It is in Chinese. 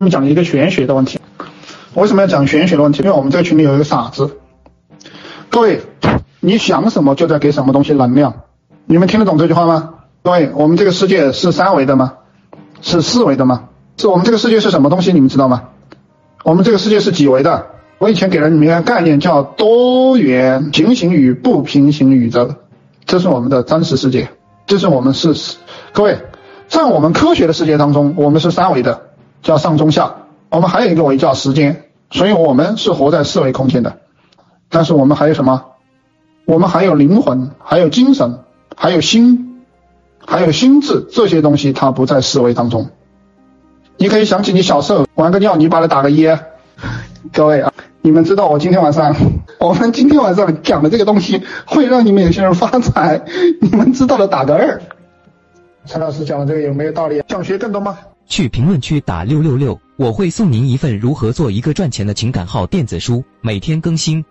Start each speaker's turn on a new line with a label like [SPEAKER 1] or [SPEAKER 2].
[SPEAKER 1] 我们讲一个玄学的问题。为什么要讲玄学的问题？因为我们这个群里有一个傻子。各位，你想什么就在给什么东西能量。你们听得懂这句话吗？各位，我们这个世界是三维的吗？是四维的吗？是我们这个世界是什么东西？你们知道吗？我们这个世界是几维的？我以前给了你们一个概念，叫多元平行与不平行宇宙。这是我们的真实世界，这是我们是各位，在我们科学的世界当中，我们是三维的，叫上中下。我们还有一个维叫时间，所以我们是活在四维空间的。但是我们还有什么？我们还有灵魂，还有精神，还有心，还有心智这些东西，它不在四维当中。你可以想起你小时候玩个尿泥巴的打个一。各位啊，你们知道我今天晚上，我们今天晚上讲的这个东西会让你们有些人发财，你们知道的打个二。陈老师讲的这个有没有道理？想学更多吗？
[SPEAKER 2] 去评论区打六六六，我会送您一份如何做一个赚钱的情感号电子书，每天更新。